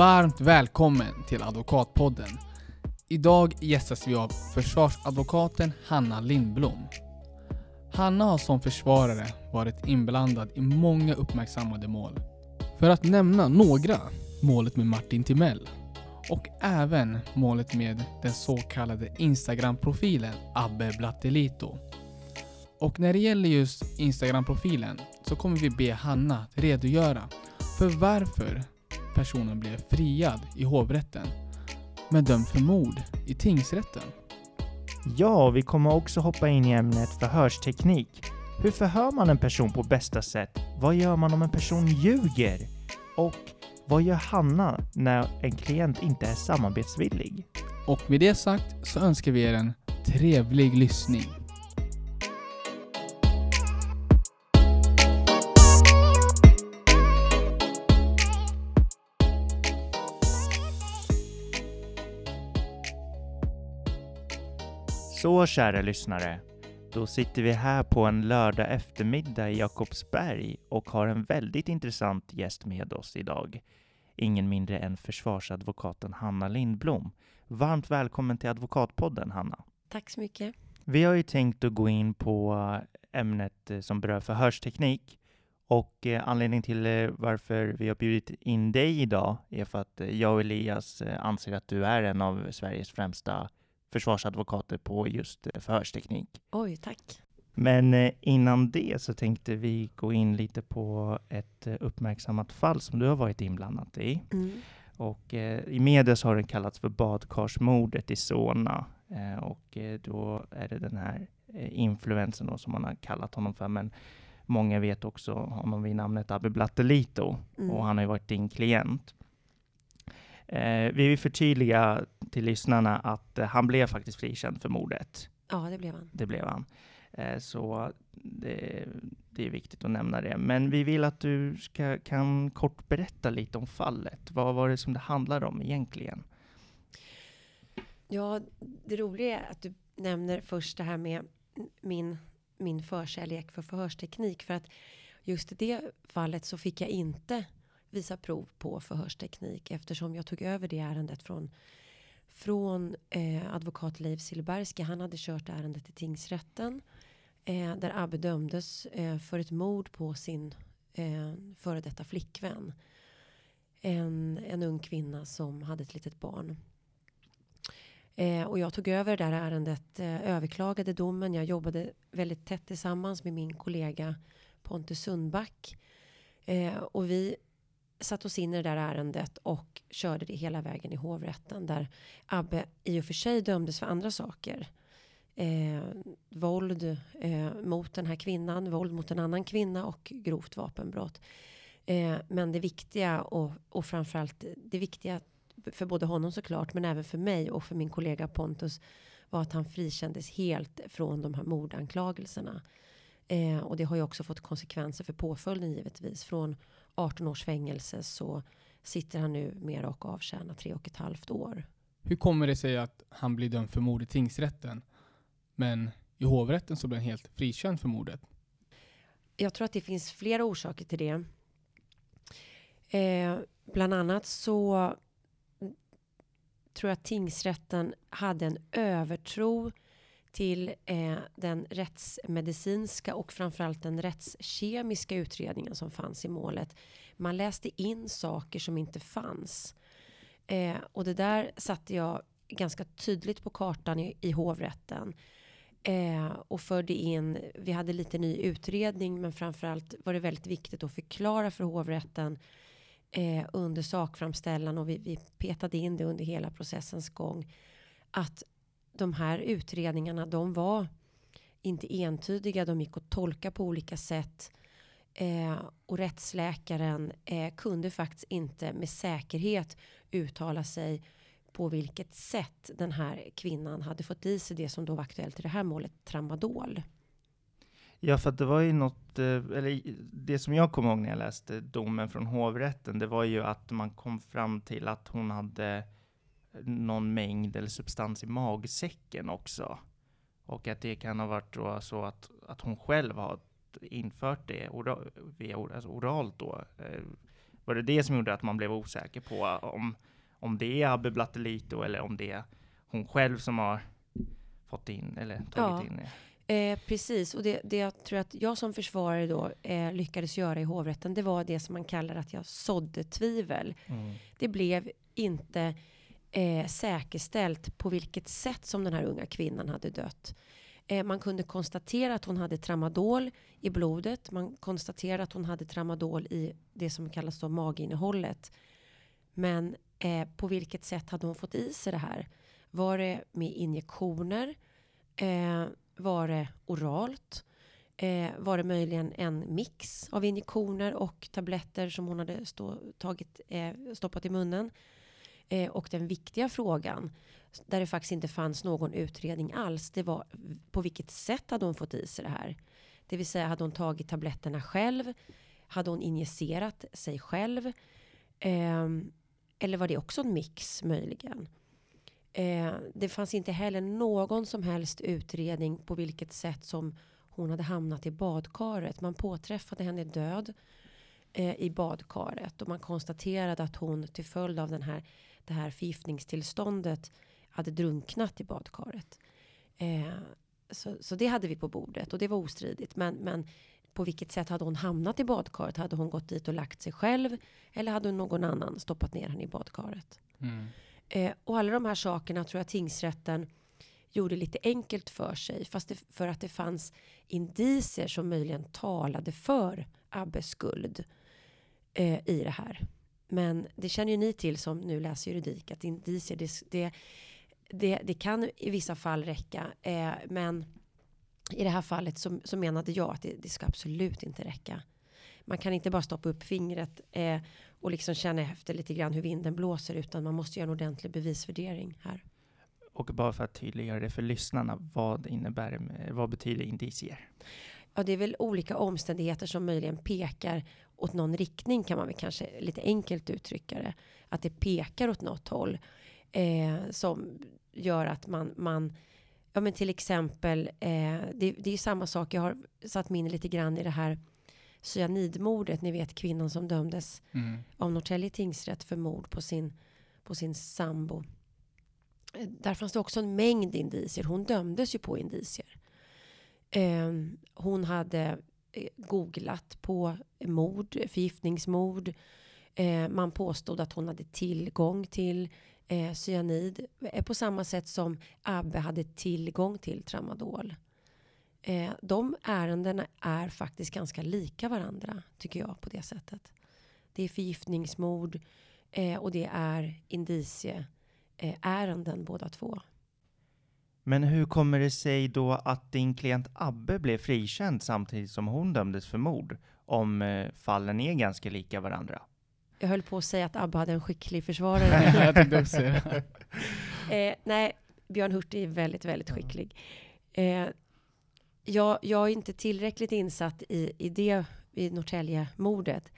Varmt välkommen till Advokatpodden. Idag gästas vi av försvarsadvokaten Hanna Lindblom. Hanna har som försvarare varit inblandad i många uppmärksammade mål. För att nämna några, målet med Martin Timell och även målet med den så kallade Instagram-profilen Abbe Blattelito. Och när det gäller just Instagram-profilen så kommer vi be Hanna redogöra för varför personen blev friad i hovrätten men dömd för mord i tingsrätten. Ja, vi kommer också hoppa in i ämnet förhörsteknik. Hur förhör man en person på bästa sätt? Vad gör man om en person ljuger? Och vad gör Hanna när en klient inte är samarbetsvillig? Och med det sagt så önskar vi er en trevlig lyssning. Så kära lyssnare, då sitter vi här på en lördag eftermiddag i Jakobsberg och har en väldigt intressant gäst med oss idag. Ingen mindre än försvarsadvokaten Hanna Lindblom. Varmt välkommen till Advokatpodden, Hanna. Tack så mycket. Vi har ju tänkt att gå in på ämnet eh, som berör förhörsteknik och eh, anledningen till eh, varför vi har bjudit in dig idag är för att jag och Elias anser att du är en av Sveriges främsta försvarsadvokater på just förhörsteknik. Oj, tack. Men innan det så tänkte vi gå in lite på ett uppmärksammat fall som du har varit inblandad i. Mm. Och eh, i media så har det kallats för badkarsmordet i Solna. Eh, och eh, då är det den här influensen då som man har kallat honom för. Men många vet också honom vid namnet Abbe Blattelito Mm. och han har ju varit din klient. Eh, vi vill förtydliga till lyssnarna att eh, han blev faktiskt frikänd för mordet. Ja, det blev han. Det blev han. Eh, så det, det är viktigt att nämna det. Men vi vill att du ska, kan kort berätta lite om fallet. Vad var det som det handlade om egentligen? Ja, det roliga är att du nämner först det här med min, min förkärlek för förhörsteknik. För att just i det fallet så fick jag inte visa prov på förhörsteknik eftersom jag tog över det ärendet från från eh, advokat Leif Silberski. Han hade kört ärendet i tingsrätten eh, där Abbe dömdes eh, för ett mord på sin eh, före detta flickvän. En, en ung kvinna som hade ett litet barn. Eh, och jag tog över det där ärendet, eh, överklagade domen. Jag jobbade väldigt tätt tillsammans med min kollega Pontus Sundback. Eh, och vi satte oss in i det där ärendet och körde det hela vägen i hovrätten där Abbe i och för sig dömdes för andra saker. Eh, våld eh, mot den här kvinnan, våld mot en annan kvinna och grovt vapenbrott. Eh, men det viktiga och, och framförallt det viktiga för både honom såklart men även för mig och för min kollega Pontus var att han frikändes helt från de här mordanklagelserna. Eh, och det har ju också fått konsekvenser för påföljden givetvis. Från 18 års fängelse så sitter han nu med och avtjänar tre och ett halvt år. Hur kommer det sig att han blir dömd för mord i tingsrätten men i hovrätten så blir han helt frikänd för mordet? Jag tror att det finns flera orsaker till det. Eh, bland annat så tror jag att tingsrätten hade en övertro till eh, den rättsmedicinska och framförallt den rättskemiska utredningen som fanns i målet. Man läste in saker som inte fanns. Eh, och det där satte jag ganska tydligt på kartan i, i hovrätten. Eh, och förde in, vi hade lite ny utredning men framförallt var det väldigt viktigt att förklara för hovrätten eh, under sakframställan och vi, vi petade in det under hela processens gång. Att de här utredningarna de var inte entydiga, de gick att tolka på olika sätt. Eh, och rättsläkaren eh, kunde faktiskt inte med säkerhet uttala sig på vilket sätt den här kvinnan hade fått i sig det som då var aktuellt i det här målet, tramadol. Ja, för att det var ju något, eh, eller det som jag kommer ihåg när jag läste domen från hovrätten, det var ju att man kom fram till att hon hade någon mängd eller substans i magsäcken också. Och att det kan ha varit då så att, att hon själv har infört det ora, via, alltså oralt då. Eh, Var det det som gjorde att man blev osäker på om, om det är Abbe Blattelito eller om det är hon själv som har fått in eller tagit Ja. in det? Eh, precis, och det, det jag tror att jag som försvarare då eh, lyckades göra i hovrätten, det var det som man kallar att jag sådde tvivel. Mm. Det blev inte eh, säkerställt på vilket sätt som den här unga kvinnan hade dött. Eh, man kunde konstatera att hon hade tramadol i blodet. Man konstaterade att hon hade tramadol i det som kallas då maginnehållet. Men eh, på vilket sätt hade hon fått i sig det här? Var det med injektioner? Eh, var det oralt? Eh, var det möjligen en mix av injektioner och tabletter som hon hade stå, tagit, eh, stoppat i munnen? Eh, och den viktiga frågan, där det faktiskt inte fanns någon utredning alls, det var på vilket sätt hade hon fått i sig det här? Det vill säga, hade hon tagit tabletterna själv? Hade hon injicerat sig själv? Ehm, eller var det också en mix möjligen? Eh, det fanns inte heller någon som helst utredning på vilket sätt som hon hade hamnat i badkaret. Man påträffade henne död eh, i badkaret och man konstaterade att hon till följd av den här, det här förgiftningstillståndet hade drunknat i badkaret. Eh, så, så det hade vi på bordet och det var ostridigt. Men, men på vilket sätt hade hon hamnat i badkaret? Hade hon gått dit och lagt sig själv? Eller hade någon annan stoppat ner henne i badkaret? Mm. Eh, och alla de här sakerna tror jag tingsrätten gjorde lite enkelt för sig. Fast det, för att det fanns indicier som möjligen talade för Abbes skuld eh, i det här. Men det känner ju ni till som nu läser juridik att indicier det, det, det, det kan i vissa fall räcka. Eh, men i det här fallet så, så menade jag att det, det ska absolut inte räcka. Man kan inte bara stoppa upp fingret eh, och liksom känna efter lite grann hur vinden blåser utan man måste göra en ordentlig bevisvärdering här. Och bara för att tydliggöra det för lyssnarna, vad innebär vad betyder indicier? Ja, det är väl olika omständigheter som möjligen pekar åt någon riktning kan man väl kanske lite enkelt uttrycka det. Att det pekar åt något håll eh, som gör att man, man ja men till exempel, eh, det, det är samma sak, jag har satt mig in lite grann i det här cyanidmordet, ni vet kvinnan som dömdes Mm. av Norrtälje tingsrätt för mord på sin, på sin sambo. Där fanns det också en mängd indicier. Hon dömdes ju på indicier. Eh, hon hade Eh, googlat på mord, förgiftningsmord. Eh, man påstod att hon hade tillgång till eh, cyanid eh, på samma sätt som Abbe hade tillgång till tramadol. Eh, de ärendena är faktiskt ganska lika varandra tycker jag på det sättet. Det är förgiftningsmord eh, och det är indicieärenden eh, båda två. Men hur kommer det sig då att din klient Abbe blev frikänd samtidigt som hon dömdes för mord? Om eh, fallen är ganska lika varandra. Jag höll på att säga att Abba hade en skicklig försvarare. jag tänkte också säga det. eh, nej, Björn Hurtig är väldigt, väldigt skicklig. Eh, jag, jag är inte tillräckligt insatt i, i det, i Norrtälje-mordet.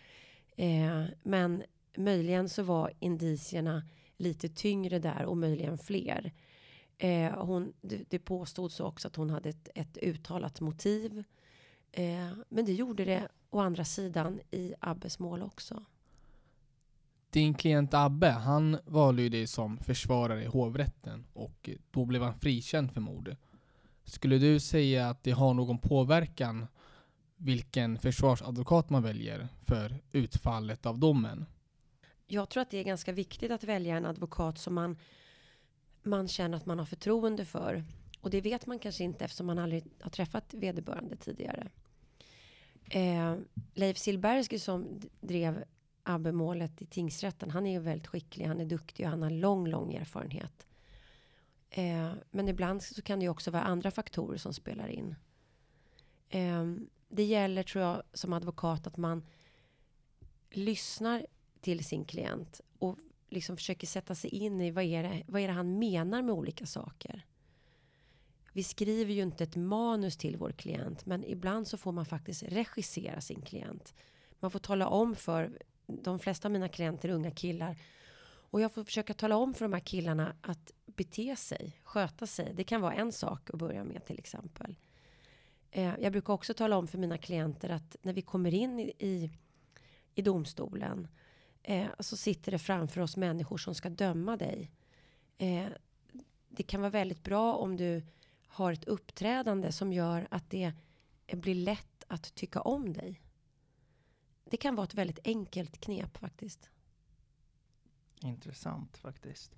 Eh, men möjligen så var indicierna lite tyngre där och möjligen fler. Eh, hon, det, det påstods också att hon hade ett, ett uttalat motiv. Eh, men det gjorde det å andra sidan i Abbes mål också. Din klient Abbe, han valde ju dig som försvarare i hovrätten och då blev han frikänd för mord. Skulle du säga att det har någon påverkan vilken försvarsadvokat man väljer för utfallet av domen? Jag tror att det är ganska viktigt att välja en advokat som man, man känner att man har förtroende för. Och det vet man kanske inte eftersom man aldrig har träffat vederbörande tidigare. Eh, Leif Silbersky som drev Abbe-målet i tingsrätten, han är ju väldigt skicklig, han är duktig och han har lång, lång erfarenhet. Eh, men ibland så kan det ju också vara andra faktorer som spelar in. Eh, det gäller tror jag som advokat att man lyssnar till sin klient liksom försöker sätta sig in i vad är, det, vad är det han menar med olika saker. Vi skriver ju inte ett manus till vår klient men ibland så får man faktiskt regissera sin klient. Man får tala om för de flesta av mina klienter är unga killar och jag får försöka tala om för de här killarna att bete sig, sköta sig. Det kan vara en sak att börja med till exempel. Eh, jag brukar också tala om för mina klienter att när vi kommer in i, i, i domstolen Eh, så sitter det framför oss människor som ska döma dig. Eh, det kan vara väldigt bra om du har ett uppträdande som gör att det blir lätt att tycka om dig. Det kan vara ett väldigt enkelt knep faktiskt. Intressant faktiskt.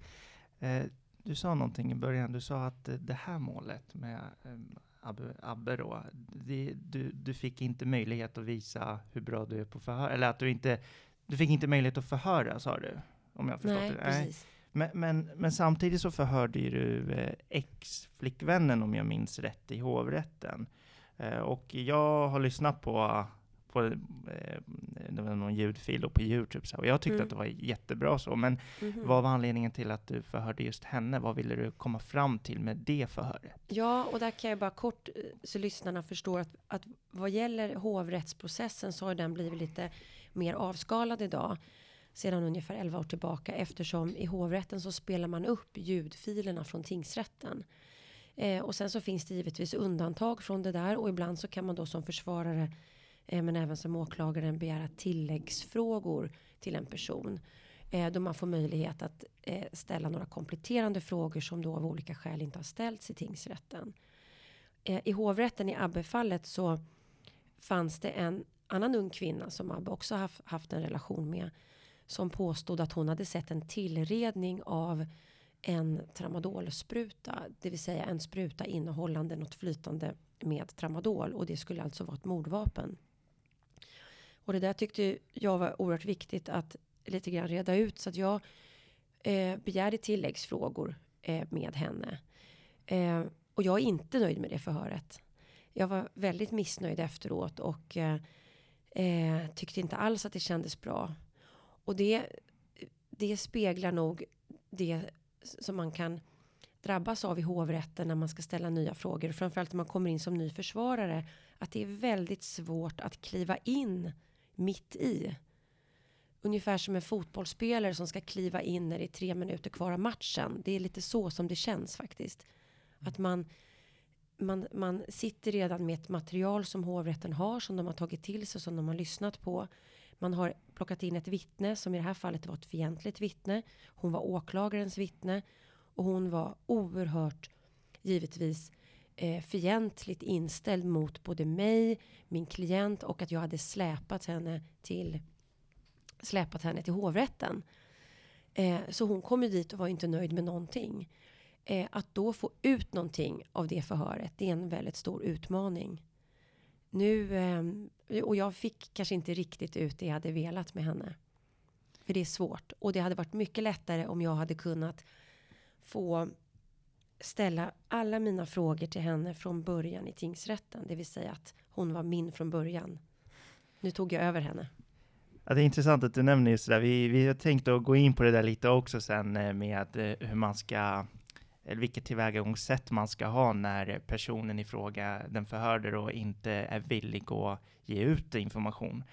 Eh, du sa någonting i början. Du sa att eh, det här målet med eh, Abbe, Abbe då, det, du, du fick inte möjlighet att visa hur bra du är på förhör, eller att du inte, du fick inte möjlighet att förhöra sa du? Om jag förstått Nej, det. precis. Men, men, men samtidigt så förhörde ju du eh, ex-flickvännen om jag minns rätt i hovrätten. Eh, och jag har lyssnat på, på eh, det var någon ljudfil på Youtube så, och jag tyckte Mm. att det var jättebra så. Men Mhm. vad var anledningen till att du förhörde just henne? Vad ville du komma fram till med det förhöret? Ja, och där kan jag bara kort eh, så lyssnarna förstår att, att vad gäller hovrättsprocessen så har den blivit lite mer avskalad idag sedan ungefär 11 år tillbaka eftersom i hovrätten så spelar man upp ljudfilerna från tingsrätten. Eh, och sen så finns det givetvis undantag från det där och ibland så kan man då som försvarare eh, men även som åklagaren begära tilläggsfrågor till en person. Eh, då man får möjlighet att eh, ställa några kompletterande frågor som då av olika skäl inte har ställts i tingsrätten. Eh, I hovrätten i Abbe-fallet så fanns det en annan ung kvinna som Abbe också haft, haft en relation med som påstod att hon hade sett en tillredning av en tramadolspruta, det vill säga en spruta innehållande något flytande med tramadol och det skulle alltså vara ett mordvapen. Och det där tyckte jag var oerhört viktigt att lite grann reda ut så att jag eh, begärde tilläggsfrågor eh, med henne. Eh, och jag är inte nöjd med det förhöret. Jag var väldigt missnöjd efteråt och eh, eh, tyckte inte alls att det kändes bra. Och det, det speglar nog det som man kan drabbas av i hovrätten när man ska ställa nya frågor. Framförallt när man kommer in som ny försvarare. Att det är väldigt svårt att kliva in mitt i. Ungefär som en fotbollsspelare som ska kliva in när det är tre minuter kvar av matchen. Det är lite så som det känns faktiskt. Att man, man, man sitter redan med ett material som hovrätten har, som de har tagit till sig, som de har lyssnat på. Man har plockat in ett vittne, som i det här fallet var ett fientligt vittne. Hon var åklagarens vittne. Och hon var oerhört, givetvis, eh, fientligt inställd mot både mig, min klient och att jag hade släpat henne till, släpat henne till hovrätten. Eh, så hon kom ju dit och var inte nöjd med någonting. Eh, att då få ut någonting av det förhöret, det är en väldigt stor utmaning. Nu, eh, och jag fick kanske inte riktigt ut det jag hade velat med henne. För det är svårt. Och det hade varit mycket lättare om jag hade kunnat få ställa alla mina frågor till henne från början i tingsrätten. Det vill säga att hon var min från början. Nu tog jag över henne. Ja, det är intressant att du nämner just det där. Vi, vi har tänkt att gå in på det där lite också sen eh, med eh, hur man ska, eller vilket tillvägagångssätt man ska ha när personen i fråga, den förhörde då, inte är villig att ge ut information.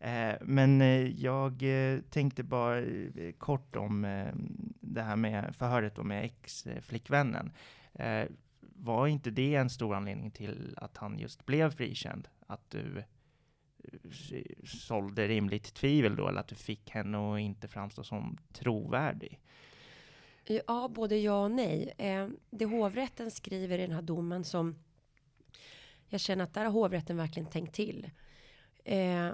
Eh, men eh, jag eh, tänkte bara kort om det här med förhöret då med ex-flickvännen. Var inte det en stor anledning till att han just blev frikänd? Att du sålde rimligt tvivel då, eller att du fick henne att inte framstå som trovärdig? Ja, både ja och nej. Eh, det hovrätten skriver i den här domen som jag känner att där har hovrätten verkligen tänkt till. Eh,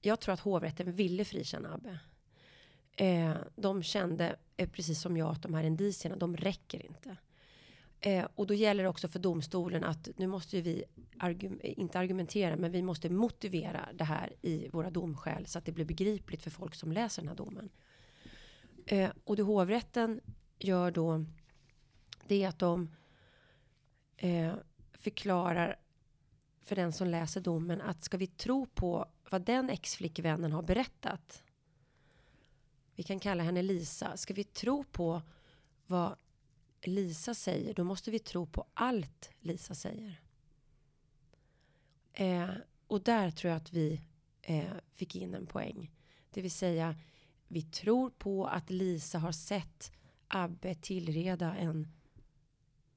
jag tror att hovrätten ville frikänna Abbe. Eh, de kände, precis som jag, att de här indicierna, de räcker inte. Eh, och då gäller det också för domstolen att nu måste ju vi, inte argumentera, men vi måste motivera det här i våra domskäl så att det blir begripligt för folk som läser den här domen. Eh, och det hovrätten gör då, det är att de eh, förklarar för den som läser domen att ska vi tro på vad den ex-flickvännen har berättat. Vi kan kalla henne Lisa. Ska vi tro på vad Lisa säger, då måste vi tro på allt Lisa säger. Eh, och där tror jag att vi eh, fick in en poäng. Det vill säga, vi tror på att Lisa har sett Abbe tillreda en,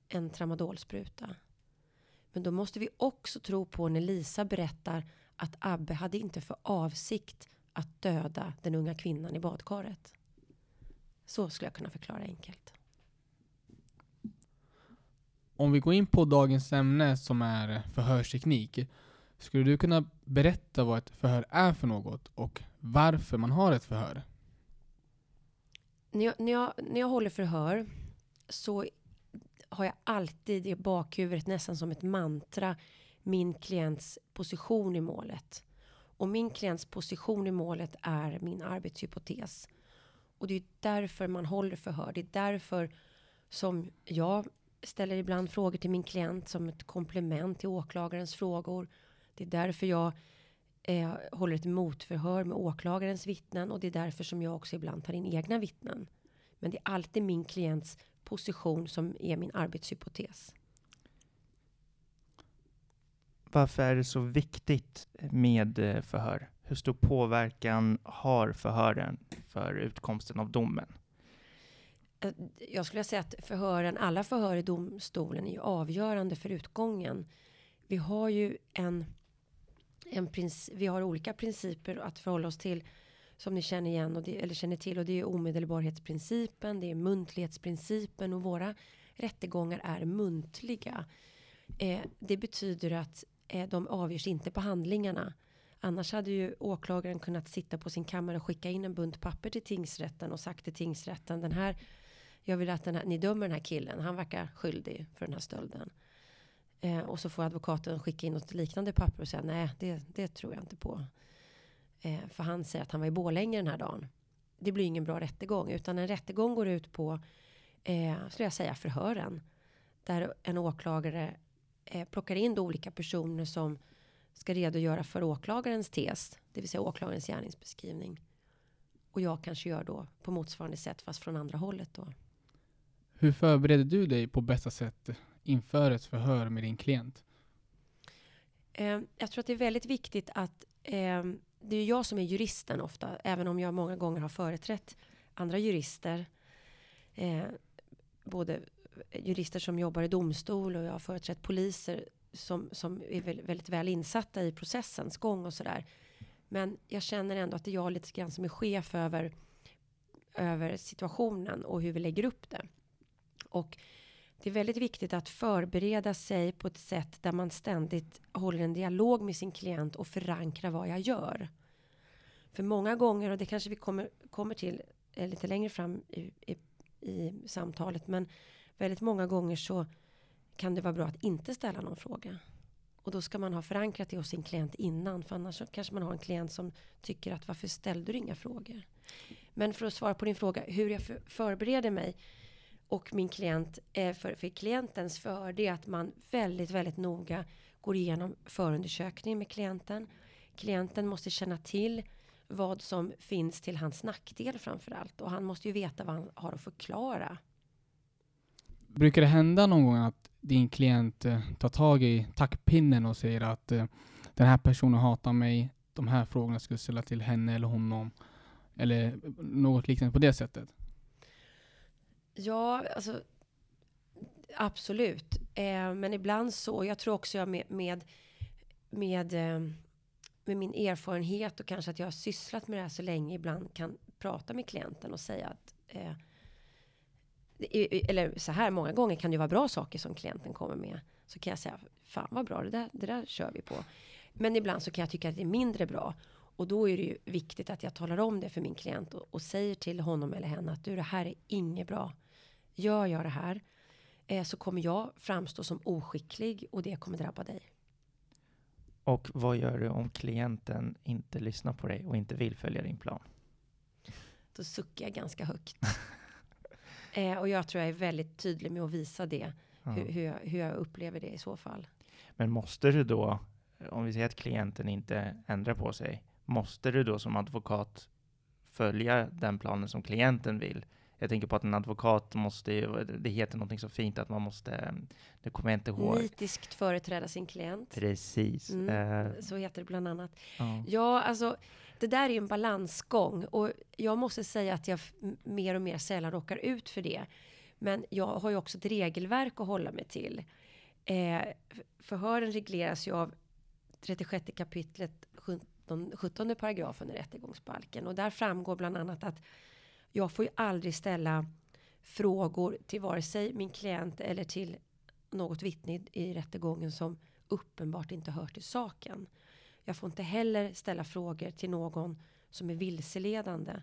en tramadolspruta. Men då måste vi också tro på när Lisa berättar att Abbe hade inte för avsikt att döda den unga kvinnan i badkaret. Så skulle jag kunna förklara enkelt. Om vi går in på dagens ämne som är förhörsteknik. Skulle du kunna berätta vad ett förhör är för något och varför man har ett förhör? När jag, när jag, när jag håller förhör så har jag alltid i bakhuvudet nästan som ett mantra min klients position i målet. Och min klients position i målet är min arbetshypotes. Och det är därför man håller förhör. Det är därför som jag ställer ibland frågor till min klient som ett komplement till åklagarens frågor. Det är därför jag eh, håller ett motförhör med åklagarens vittnen och det är därför som jag också ibland tar in egna vittnen. Men det är alltid min klients position som är min arbetshypotes. Varför är det så viktigt med eh, förhör? Hur stor påverkan har förhören för utkomsten av domen? Eh, jag skulle säga att förhören, alla förhör i domstolen är ju avgörande för utgången. Vi har ju en, en princip, vi har olika principer att förhålla oss till som ni känner igen och det, eller känner till och det är omedelbarhetsprincipen, det är muntlighetsprincipen och våra rättegångar är muntliga. Eh, det betyder att eh, de avgörs inte på handlingarna. Annars hade ju åklagaren kunnat sitta på sin kammare och skicka in en bunt papper till tingsrätten och sagt till tingsrätten den här jag vill att den här, ni dömer den här killen. Han verkar skyldig för den här stölden. Eh, och så får advokaten skicka in något liknande papper och säga nej, det, det tror jag inte på. Eh, för han säger att han var i Borlänge den här dagen. Det blir ingen bra rättegång utan en rättegång går ut på, eh, skulle jag säga, förhören. Där en åklagare eh, plockar in olika personer som ska redogöra för åklagarens tes, det vill säga åklagarens gärningsbeskrivning. Och jag kanske gör då på motsvarande sätt fast från andra hållet då. Hur förbereder du dig på bästa sätt inför ett förhör med din klient? Eh, jag tror att det är väldigt viktigt att eh, det är jag som är juristen ofta, även om jag många gånger har företrätt andra jurister. Eh, både jurister som jobbar i domstol och jag har företrätt poliser som, som är väldigt, väldigt väl insatta i processens gång och sådär. Men jag känner ändå att det är jag lite grann som är chef över, över situationen och hur vi lägger upp det. Och det är väldigt viktigt att förbereda sig på ett sätt där man ständigt håller en dialog med sin klient och förankrar vad jag gör. För många gånger, och det kanske vi kommer, kommer till eh, lite längre fram i, i, i samtalet, men väldigt många gånger så kan det vara bra att inte ställa någon fråga. Och då ska man ha förankrat det hos sin klient innan. För annars kanske man har en klient som tycker att varför ställde du inga frågor? Men för att svara på din fråga hur jag förbereder mig och min klient, eh, för, för klientens fördel är att man väldigt, väldigt noga går igenom förundersökningen med klienten. Klienten måste känna till vad som finns till hans nackdel framför allt. Och han måste ju veta vad han har att förklara. Brukar det hända någon gång att din klient eh, tar tag i tackpinnen och säger att eh, den här personen hatar mig, de här frågorna skulle ställa till henne eller honom? Eller något liknande på det sättet? Ja, alltså absolut. Eh, men ibland så, jag tror också jag med, med, med, eh, med, min erfarenhet och kanske att jag har sysslat med det här så länge ibland kan prata med klienten och säga att eh, eller så här många gånger kan det vara bra saker som klienten kommer med. Så kan jag säga, fan vad bra, det där, det där kör vi på. Men ibland så kan jag tycka att det är mindre bra. Och då är det ju viktigt att jag talar om det för min klient och, och säger till honom eller henne att du det här är inget bra. Gör jag det här eh, så kommer jag framstå som oskicklig och det kommer drabba dig. Och vad gör du om klienten inte lyssnar på dig och inte vill följa din plan? Då suckar jag ganska högt. eh, och jag tror jag är väldigt tydlig med att visa det. Ja. Hur, hur, jag, hur jag upplever det i så fall. Men måste du då, om vi säger att klienten inte ändrar på sig, måste du då som advokat följa den planen som klienten vill? Jag tänker på att en advokat måste ju, det heter någonting så fint att man måste, nu kommer jag inte ihåg. Nitiskt företräda sin klient. Precis. Mm, uh, så heter det bland annat. Uh. Ja, alltså det där är en balansgång och jag måste säga att jag mer och mer sällan råkar ut för det. Men jag har ju också ett regelverk att hålla mig till. Eh, förhören regleras ju av 36 kapitlet 17, 17 paragrafen i rättegångsbalken. Och där framgår bland annat att jag får ju aldrig ställa frågor till vare sig min klient eller till något vittne i rättegången som uppenbart inte hör till saken. Jag får inte heller ställa frågor till någon som är vilseledande.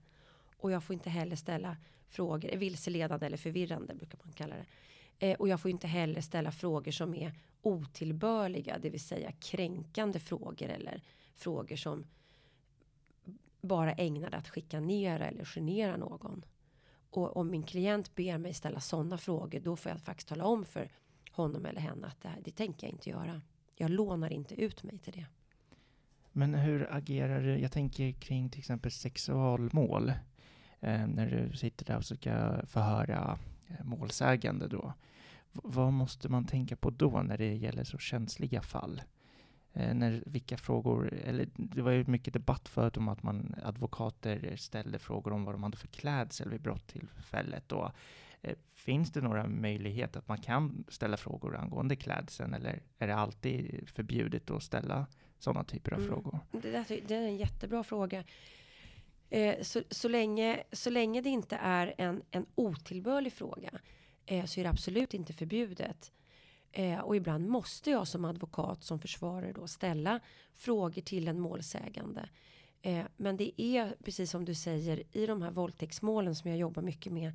Och jag får inte heller ställa frågor, vilseledande eller förvirrande brukar man kalla det. Eh, och jag får inte heller ställa frågor som är otillbörliga, det vill säga kränkande frågor eller frågor som bara ägnade att skicka ner eller genera någon. Och om min klient ber mig ställa sådana frågor, då får jag faktiskt tala om för honom eller henne att det, här, det tänker jag inte göra. Jag lånar inte ut mig till det. Men hur agerar du? Jag tänker kring till exempel sexualmål. Eh, när du sitter där och ska förhöra eh, målsägande då. V vad måste man tänka på då när det gäller så känsliga fall? Eh, när, vilka frågor, eller det var ju mycket debatt förut om att man, advokater ställde frågor om vad de hade för klädsel vid brottillfället. Då. Eh, finns det några möjligheter att man kan ställa frågor angående klädseln eller är det alltid förbjudet att ställa sådana typer av mm. frågor? Det, där, det är en jättebra fråga. Eh, så, så, länge, så länge det inte är en, en otillbörlig fråga eh, så är det absolut inte förbjudet. Eh, och ibland måste jag som advokat, som försvarare då ställa frågor till en målsägande. Eh, men det är precis som du säger i de här våldtäktsmålen som jag jobbar mycket med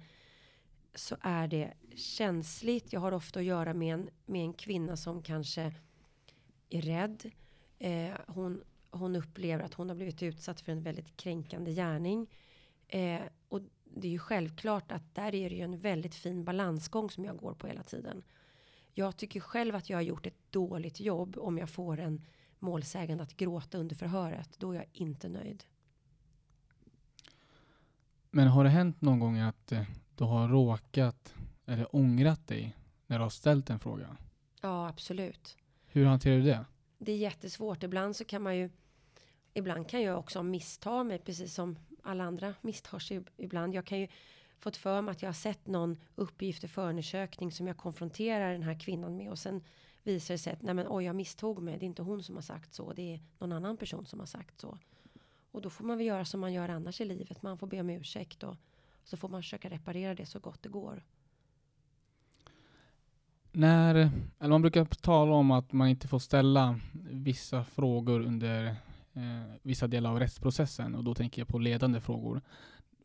så är det känsligt. Jag har ofta att göra med en, med en kvinna som kanske är rädd. Eh, hon, hon upplever att hon har blivit utsatt för en väldigt kränkande gärning. Eh, och det är ju självklart att där är det ju en väldigt fin balansgång som jag går på hela tiden. Jag tycker själv att jag har gjort ett dåligt jobb om jag får en målsägande att gråta under förhöret. Då är jag inte nöjd. Men har det hänt någon gång att eh, du har råkat eller ångrat dig när du har ställt en fråga? Ja, absolut. Hur hanterar du det? Det är jättesvårt. Ibland så kan man ju Ibland kan jag också missta mig precis som alla andra misstar sig ibland. Jag kan ju fått för mig att jag har sett någon uppgift i förundersökning som jag konfronterar den här kvinnan med och sen visar det sig att nej men oj jag misstog mig. Det är inte hon som har sagt så. Det är någon annan person som har sagt så. Och då får man väl göra som man gör annars i livet. Man får be om ursäkt och så får man försöka reparera det så gott det går. När, eller man brukar tala om att man inte får ställa vissa frågor under eh, vissa delar av rättsprocessen och då tänker jag på ledande frågor.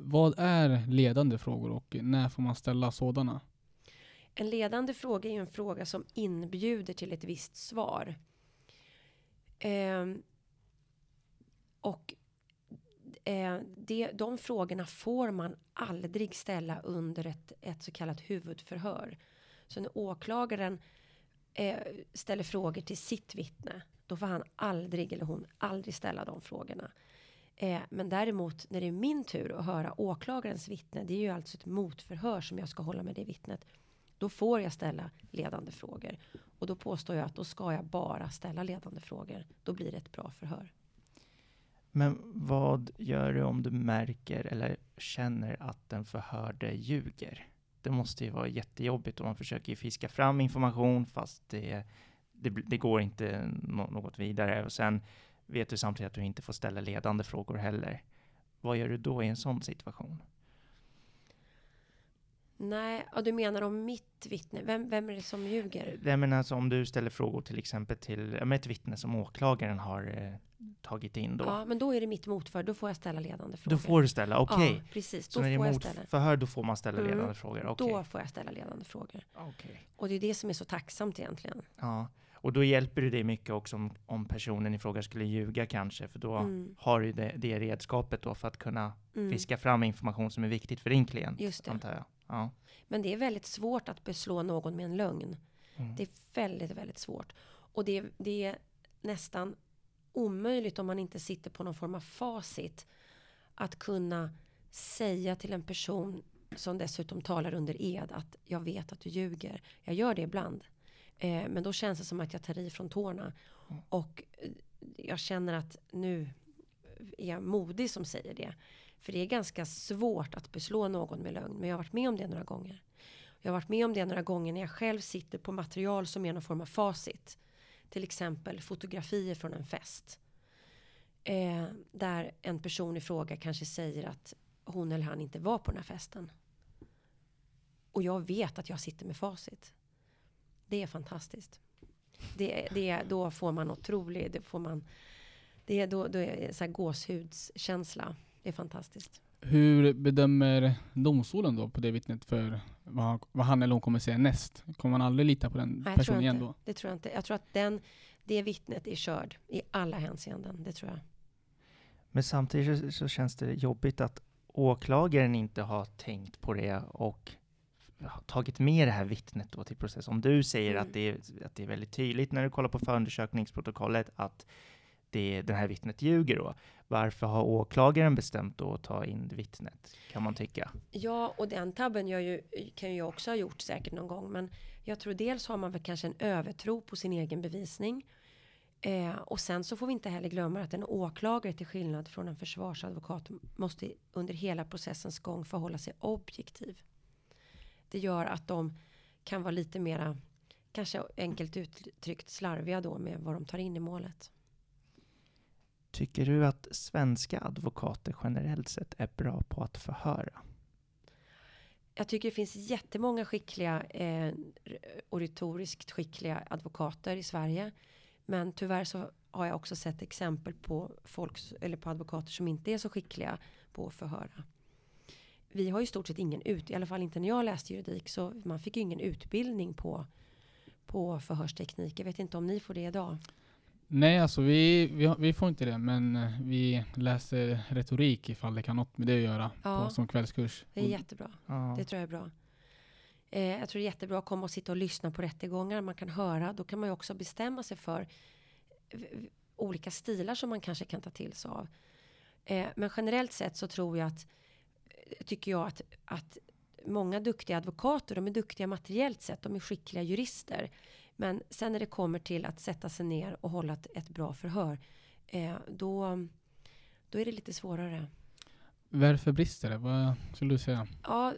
Vad är ledande frågor och när får man ställa sådana? En ledande fråga är en fråga som inbjuder till ett visst svar. Eh, och eh, det, de frågorna får man aldrig ställa under ett, ett så kallat huvudförhör. Så när åklagaren eh, ställer frågor till sitt vittne, då får han aldrig eller hon aldrig ställa de frågorna. Eh, men däremot när det är min tur att höra åklagarens vittne, det är ju alltså ett motförhör som jag ska hålla med det vittnet. Då får jag ställa ledande frågor. Och då påstår jag att då ska jag bara ställa ledande frågor. Då blir det ett bra förhör. Men vad gör du om du märker eller känner att den förhörde ljuger? Det måste ju vara jättejobbigt om man försöker fiska fram information fast det, det, det går inte något vidare. Och sen vet du samtidigt att du inte får ställa ledande frågor heller. Vad gör du då i en sån situation? Nej, och du menar om mitt vittne? Vem, vem är det som ljuger? Jag menar alltså om du ställer frågor till exempel till ett vittne som åklagaren har eh, tagit in då. Ja, men då är det mitt motför. Då får jag ställa ledande frågor. Då får du ställa, okej. Okay. Ja, precis. Då Så när det är motförhör, då får man ställa mm. ledande frågor? Okay. Då får jag ställa ledande frågor. Okay. Och det är det som är så tacksamt egentligen. Ja. Och då hjälper det dig mycket också om, om personen i fråga skulle ljuga kanske, för då mm. har du det, det redskapet då för att kunna mm. fiska fram information som är viktigt för din klient. Just det. Antar jag. Ja. Men det är väldigt svårt att beslå någon med en lögn. Mm. Det är väldigt, väldigt svårt. Och det, det är nästan omöjligt om man inte sitter på någon form av facit. Att kunna säga till en person som dessutom talar under ed att jag vet att du ljuger. Jag gör det ibland. Eh, men då känns det som att jag tar i från tårna. Mm. Och eh, jag känner att nu är jag modig som säger det. För det är ganska svårt att beslå någon med lögn. Men jag har varit med om det några gånger. Jag har varit med om det några gånger när jag själv sitter på material som är någon form av facit. Till exempel fotografier från en fest. Eh, där en person i fråga kanske säger att hon eller han inte var på den här festen. Och jag vet att jag sitter med facit. Det är fantastiskt. Det, det, då får man otrolig, det får man, det är då, då är det så här gåshudskänsla. Det är fantastiskt. Hur bedömer domstolen då på det vittnet för vad han, vad han eller hon kommer säga näst? Kommer man aldrig lita på den Nej, jag tror personen igen inte. då? Det tror jag inte. Jag tror att den, det vittnet är körd i alla hänseenden. Det tror jag. Men samtidigt så, så känns det jobbigt att åklagaren inte har tänkt på det och tagit med det här vittnet då till process. Om du säger Mm. att, det är, att det är väldigt tydligt när du kollar på förundersökningsprotokollet att det, det här vittnet ljuger då. Varför har åklagaren bestämt då att ta in vittnet? Kan man tycka. Ja, och den tabben ju, kan ju jag också ha gjort säkert någon gång. Men jag tror dels har man väl kanske en övertro på sin egen bevisning. Eh, och sen så får vi inte heller glömma att en åklagare till skillnad från en försvarsadvokat måste under hela processens gång förhålla sig objektiv. Det gör att de kan vara lite mera, kanske enkelt uttryckt slarviga då med vad de tar in i målet. Tycker du att svenska advokater generellt sett är bra på att förhöra? Jag tycker det finns jättemånga skickliga eh, och retoriskt skickliga advokater i Sverige. Men tyvärr så har jag också sett exempel på folk eller på advokater som inte är så skickliga på att förhöra. Vi har i stort sett ingen ut, i alla fall inte när jag läste juridik, så man fick ju ingen utbildning på, på förhörsteknik. Jag vet inte om ni får det idag. Nej, alltså vi, vi, vi får inte det, men eh, vi läser retorik ifall det kan något med det att göra Ja. på, som kvällskurs. Det är jättebra. Ja. Det tror jag är bra. Eh, jag tror det är jättebra att komma och sitta och lyssna på rättegångar. Man kan höra. Då kan man ju också bestämma sig för olika stilar som man kanske kan ta till sig av. Eh, men generellt sett så tror jag att tycker jag att, att många duktiga advokater, de är duktiga materiellt sett, de är skickliga jurister. Men sen när det kommer till att sätta sig ner och hålla ett, ett bra förhör, eh, då, då är det lite svårare. Varför brister det? Vad skulle du säga? Ja,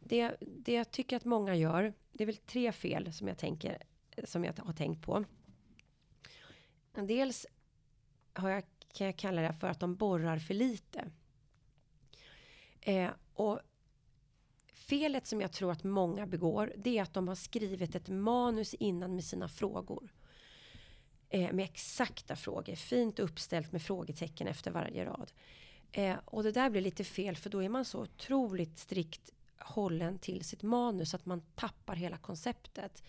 det, det jag tycker att många gör, det är väl tre fel som jag tänker, som jag har tänkt på. Dels har jag, kan jag kalla det för att de borrar för lite. Eh, och felet som jag tror att många begår, det är att de har skrivit ett manus innan med sina frågor. Eh, med exakta frågor, fint uppställt med frågetecken efter varje rad. Eh, och det där blir lite fel för då är man så otroligt strikt hållen till sitt manus att man tappar hela konceptet.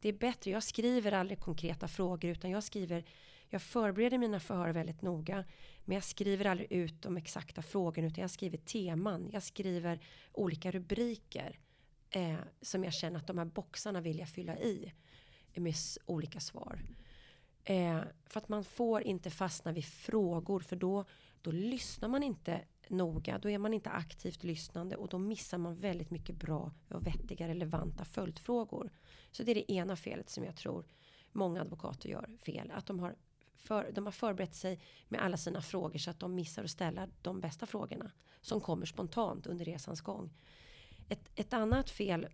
Det är bättre, jag skriver aldrig konkreta frågor utan jag skriver, jag förbereder mina förhör väldigt noga. Men jag skriver aldrig ut de exakta frågorna utan jag skriver teman. Jag skriver olika rubriker eh, som jag känner att de här boxarna vill jag fylla i med olika svar. Eh, för att man får inte fastna vid frågor för då, då lyssnar man inte noga. Då är man inte aktivt lyssnande och då missar man väldigt mycket bra och vettiga relevanta följdfrågor. Så det är det ena felet som jag tror många advokater gör fel. Att de har, för, de har förberett sig med alla sina frågor så att de missar att ställa de bästa frågorna. Som kommer spontant under resans gång. Ett, ett annat fel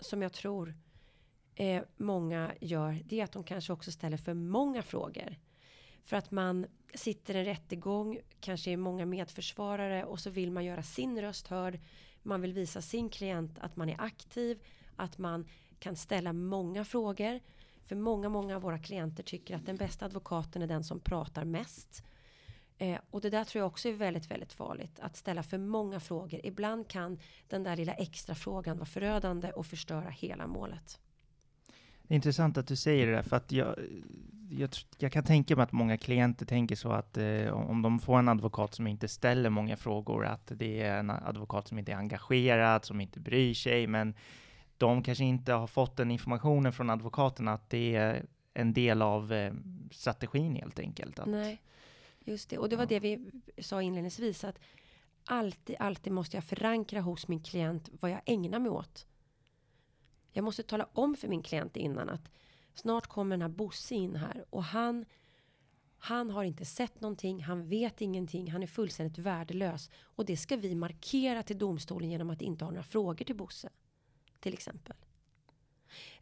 som jag tror eh, många gör, det är att de kanske också ställer för många frågor. För att man sitter i en rättegång, kanske är många medförsvarare och så vill man göra sin röst hörd. Man vill visa sin klient att man är aktiv, att man kan ställa många frågor. För många, många av våra klienter tycker att den bästa advokaten är den som pratar mest. Eh, och det där tror jag också är väldigt, väldigt farligt. Att ställa för många frågor. Ibland kan den där lilla extra frågan vara förödande och förstöra hela målet. Det är intressant att du säger det där, för att jag, jag, jag kan tänka mig att många klienter tänker så att eh, om de får en advokat som inte ställer många frågor, att det är en advokat som inte är engagerad, som inte bryr sig, men de kanske inte har fått den informationen från advokaten att det är en del av eh, strategin helt enkelt. Att, Nej, just det. Och det var Ja. det vi sa inledningsvis. Att alltid, alltid måste jag förankra hos min klient vad jag ägnar mig åt. Jag måste tala om för min klient innan att snart kommer den här Bosse in här och han han har inte sett någonting, han vet ingenting, han är fullständigt värdelös. Och det ska vi markera till domstolen genom att inte ha några frågor till Bosse. Till exempel.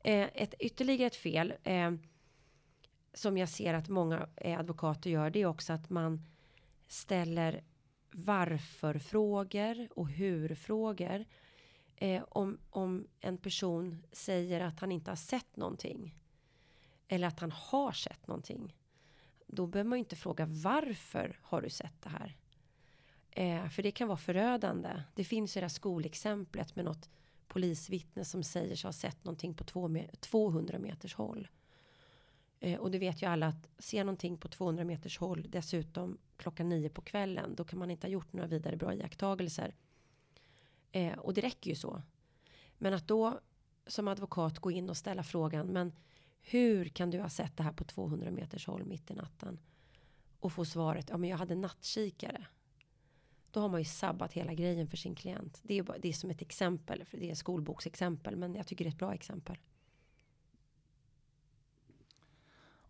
Eh, ett, ytterligare ett fel eh, som jag ser att många eh, advokater gör, det är också att man ställer varför-frågor och hur-frågor. Eh, om, om en person säger att han inte har sett någonting eller att han har sett någonting. Då behöver man ju inte fråga varför har du sett det här? Eh, för det kan vara förödande. Det finns ju det här skolexemplet med något polisvittne som säger sig ha sett någonting på två 200 meters håll. Eh, och det vet ju alla att se någonting på 200 meters håll dessutom klockan nio på kvällen. Då kan man inte ha gjort några vidare bra iakttagelser. Eh, och det räcker ju så. Men att då som advokat gå in och ställa frågan. Men hur kan du ha sett det här på 200 meters håll mitt i natten? Och få svaret. Ja, men jag hade nattkikare. Då har man ju sabbat hela grejen för sin klient. Det är, bara, det är som ett exempel. För det är skolboksexempel. Men jag tycker det är ett bra exempel.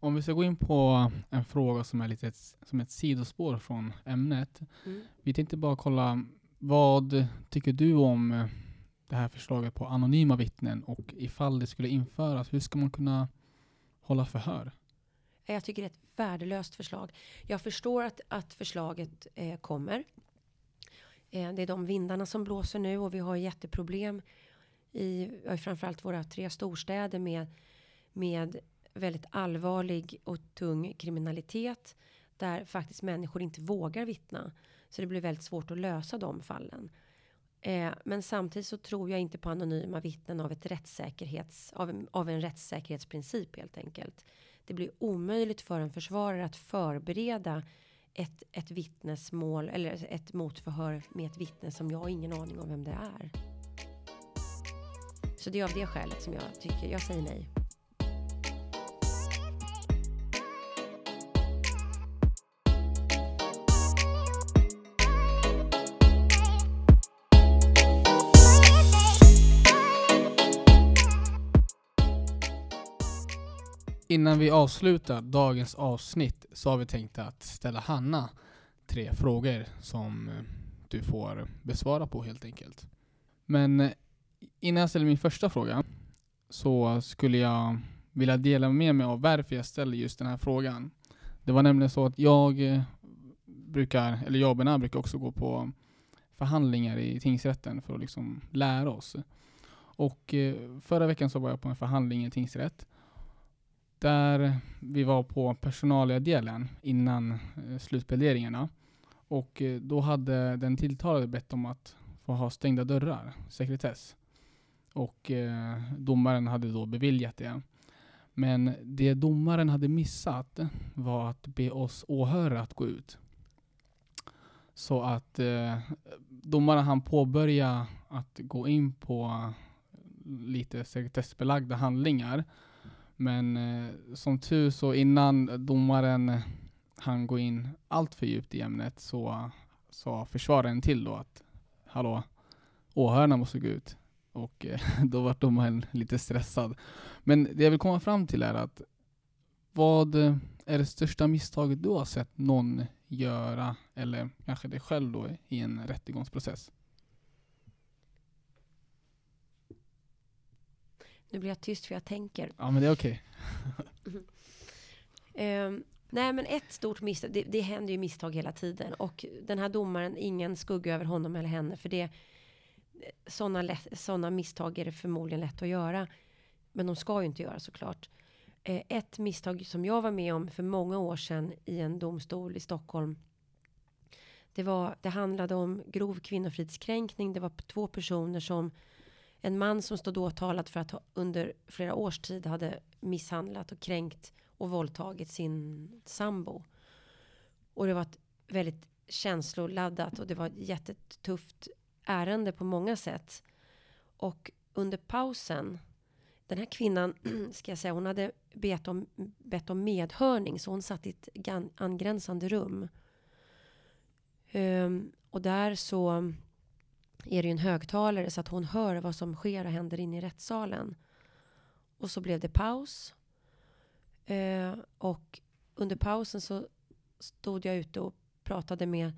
Om vi ska gå in på en fråga som är lite ett, som ett sidospår från ämnet. Mm. Vi tänkte bara kolla, vad tycker du om eh, det här förslaget på anonyma vittnen och ifall det skulle införas, hur ska man kunna hålla förhör? Jag tycker det är ett värdelöst förslag. Jag förstår att, att förslaget eh, kommer. Eh, det är de vindarna som blåser nu och vi har jätteproblem i ja, framförallt våra tre storstäder med, med väldigt allvarlig och tung kriminalitet där faktiskt människor inte vågar vittna. Så det blir väldigt svårt att lösa de fallen. Eh, men samtidigt så tror jag inte på anonyma vittnen av, ett rättssäkerhets, av, en, av en rättssäkerhetsprincip helt enkelt. Det blir omöjligt för en försvarare att förbereda ett, ett vittnesmål eller ett motförhör med ett vittne som jag har ingen aning om vem det är. Så det är av det skälet som jag tycker, jag säger nej. Innan vi avslutar dagens avsnitt så har vi tänkt att ställa Hanna tre frågor som eh, du får besvara på helt enkelt. Men eh, innan jag ställer min första fråga så skulle jag vilja dela med mig av varför jag ställer just den här frågan. Det var nämligen så att jag eh, brukar, eller jag och Benar brukar också gå på förhandlingar i tingsrätten för att liksom lära oss. Och förra veckan så var jag på en förhandling i tingsrätt där vi var på personalia-delen innan eh, slutpläderingarna. Och eh, då hade den tilltalade bett om att få ha stängda dörrar, sekretess. Och eh, domaren hade då beviljat det. Men det domaren hade missat var att be oss åhörare att gå ut. Så att eh, domaren han påbörja att gå in på lite sekretessbelagda handlingar men eh, som tur så innan domaren eh, han gå in allt för djupt i ämnet så sa försvararen till då att hallå, åhörarna måste gå ut. Och eh, då var domaren lite stressad. Men det jag vill komma fram till är att vad är det största misstaget du har sett någon göra, eller kanske dig själv då, i en rättegångsprocess? Nu blir jag tyst för jag tänker. Ja, men det är okej. Okay. um, nej, men ett stort misstag. Det, det händer ju misstag hela tiden och den här domaren, ingen skugga över honom eller henne för det. Sådana såna misstag är det förmodligen lätt att göra, men de ska ju inte göra såklart. Uh, ett misstag som jag var med om för många år sedan i en domstol i Stockholm. Det var. Det handlade om grov kvinnofridskränkning. Det var två personer som en man som stod åtalad för att ha under flera års tid hade misshandlat och kränkt och våldtagit sin sambo. Och det var ett väldigt känsloladdat och det var ett jättetufft ärende på många sätt. Och under pausen, den här kvinnan, ska jag säga, hon hade bett om, bett om medhörning så hon satt i ett angränsande rum. Um, och där så är det ju en högtalare så att hon hör vad som sker och händer inne i rättssalen. Och så blev det paus. Eh, och under pausen så stod jag ute och pratade med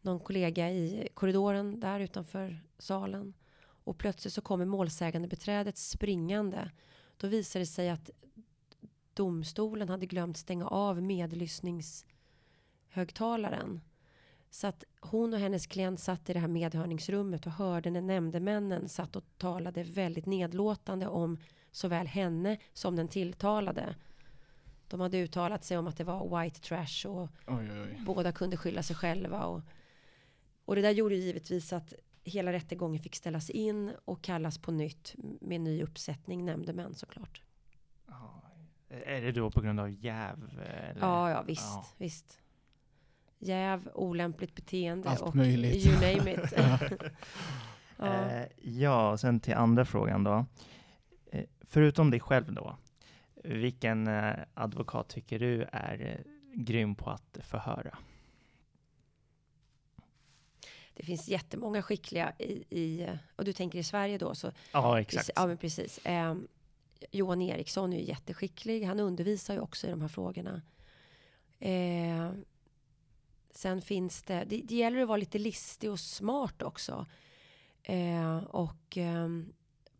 någon kollega i korridoren där utanför salen. Och plötsligt så kommer målsägande beträdet springande. Då visar det sig att domstolen hade glömt stänga av medlyssningshögtalaren. Så att hon och hennes klient satt i det här medhörningsrummet och hörde när nämndemännen satt och talade väldigt nedlåtande om såväl henne som den tilltalade. De hade uttalat sig om att det var white trash och Oj, oj, båda kunde skylla sig själva. Och, och det där gjorde givetvis att hela rättegången fick ställas in och kallas på nytt med ny uppsättning nämndemän såklart. Är det då på grund av jäv? Eller? Ja, ja visst, Ja. visst. Jäv, olämpligt beteende Allt och möjligt. you name it. ja. Eh, ja, och sen till andra frågan då. Eh, förutom dig själv då, vilken eh, advokat tycker du är eh, grym på att förhöra? Det finns jättemånga skickliga i, i, och du tänker i Sverige då, så Ja, exakt. Ja, men precis. Eh, Johan Eriksson är ju jätteskicklig. Han undervisar ju också i de här frågorna. Eh, sen finns det, det, det gäller att vara lite listig och smart också. Eh, och eh,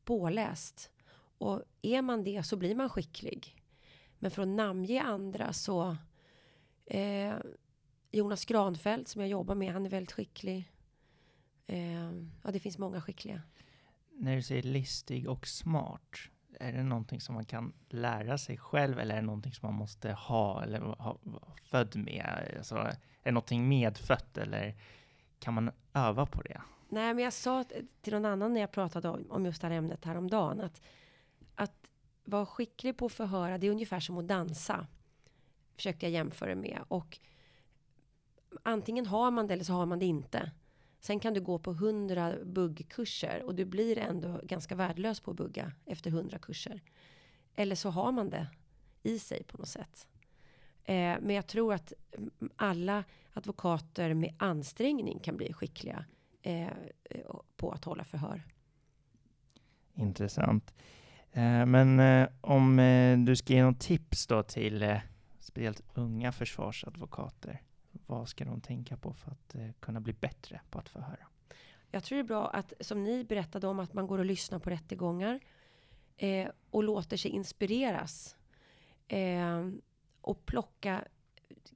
påläst. Och är man det så blir man skicklig. Men för att namnge andra så eh, Jonas Granfeldt som jag jobbar med, han är väldigt skicklig. Eh, ja, det finns många skickliga. När du säger listig och smart, är det någonting som man kan lära sig själv eller är det någonting som man måste ha eller ha, vara född med? Alltså, är det någonting medfött eller kan man öva på det? Nej, men jag sa till någon annan när jag pratade om, om just det här ämnet häromdagen att, att vara skicklig på att förhöra, det är ungefär som att dansa. Försökte jag jämföra med. Och antingen har man det eller så har man det inte. Sen kan du gå på hundra buggkurser och du blir ändå ganska värdelös på att bugga efter hundra kurser. Eller så har man det i sig på något sätt. Eh, men jag tror att mm, alla advokater med ansträngning kan bli skickliga eh, på att hålla förhör. Intressant. Eh, men eh, om eh, du ska ge något tips då till eh, speciellt unga försvarsadvokater, vad ska de tänka på för att kunna bli bättre på att förhöra? Jag tror det är bra att, som ni berättade om, att man går och lyssnar på rättegångar eh, och låter sig inspireras. Eh, och plocka,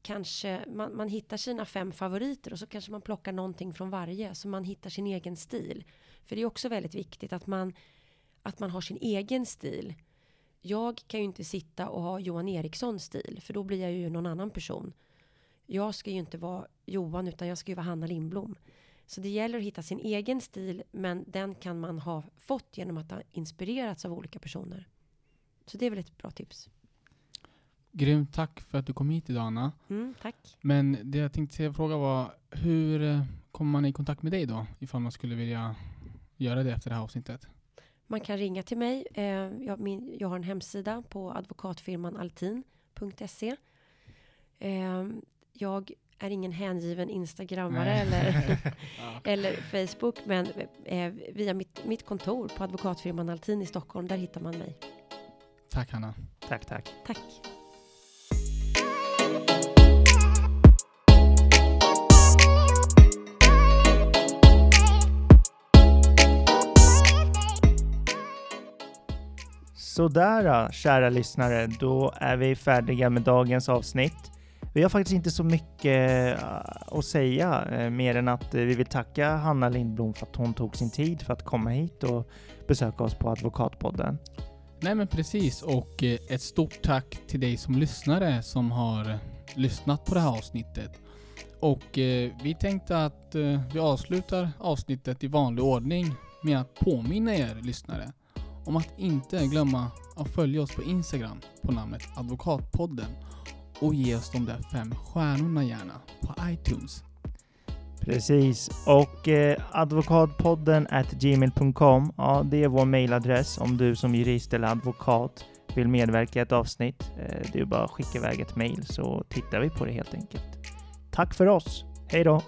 kanske, man, man hittar sina fem favoriter och så kanske man plockar någonting från varje, så man hittar sin egen stil. För det är också väldigt viktigt att man, att man har sin egen stil. Jag kan ju inte sitta och ha Johan Erikssons stil, för då blir jag ju någon annan person. Jag ska ju inte vara Johan, utan jag ska ju vara Hanna Lindblom. Så det gäller att hitta sin egen stil, men den kan man ha fått genom att ha inspirerats av olika personer. Så det är väl ett bra tips. Grymt, tack för att du kom hit idag Anna. Mm, tack. Men det jag tänkte fråga var, hur eh, kommer man i kontakt med dig då? Ifall man skulle vilja göra det efter det här avsnittet. Man kan ringa till mig. Eh, jag, min, jag har en hemsida på advokatfirman altin.se. Eh, jag är ingen hängiven instagrammare Nej. eller, Ja. eller Facebook, men via mitt, mitt kontor på advokatfirman Altin i Stockholm, där hittar man mig. Tack Hanna. Tack, tack. Tack. Sådär kära lyssnare, då är vi färdiga med dagens avsnitt. Vi har faktiskt inte så mycket eh, att säga eh, mer än att eh, vi vill tacka Hanna Lindblom för att hon tog sin tid för att komma hit och besöka oss på Advokatpodden. Nej men precis och ett stort tack till dig som lyssnare som har lyssnat på det här avsnittet. Och vi tänkte att vi avslutar avsnittet i vanlig ordning med att påminna er lyssnare om att inte glömma att följa oss på Instagram på namnet Advokatpodden och ge oss de där fem stjärnorna gärna på iTunes. Precis, och eh, advokatpodden at gmail.com, ja det är vår mailadress om du som jurist eller advokat vill medverka i ett avsnitt. Eh, det är bara att skicka iväg ett mail så tittar vi på det helt enkelt. Tack för oss, hej då!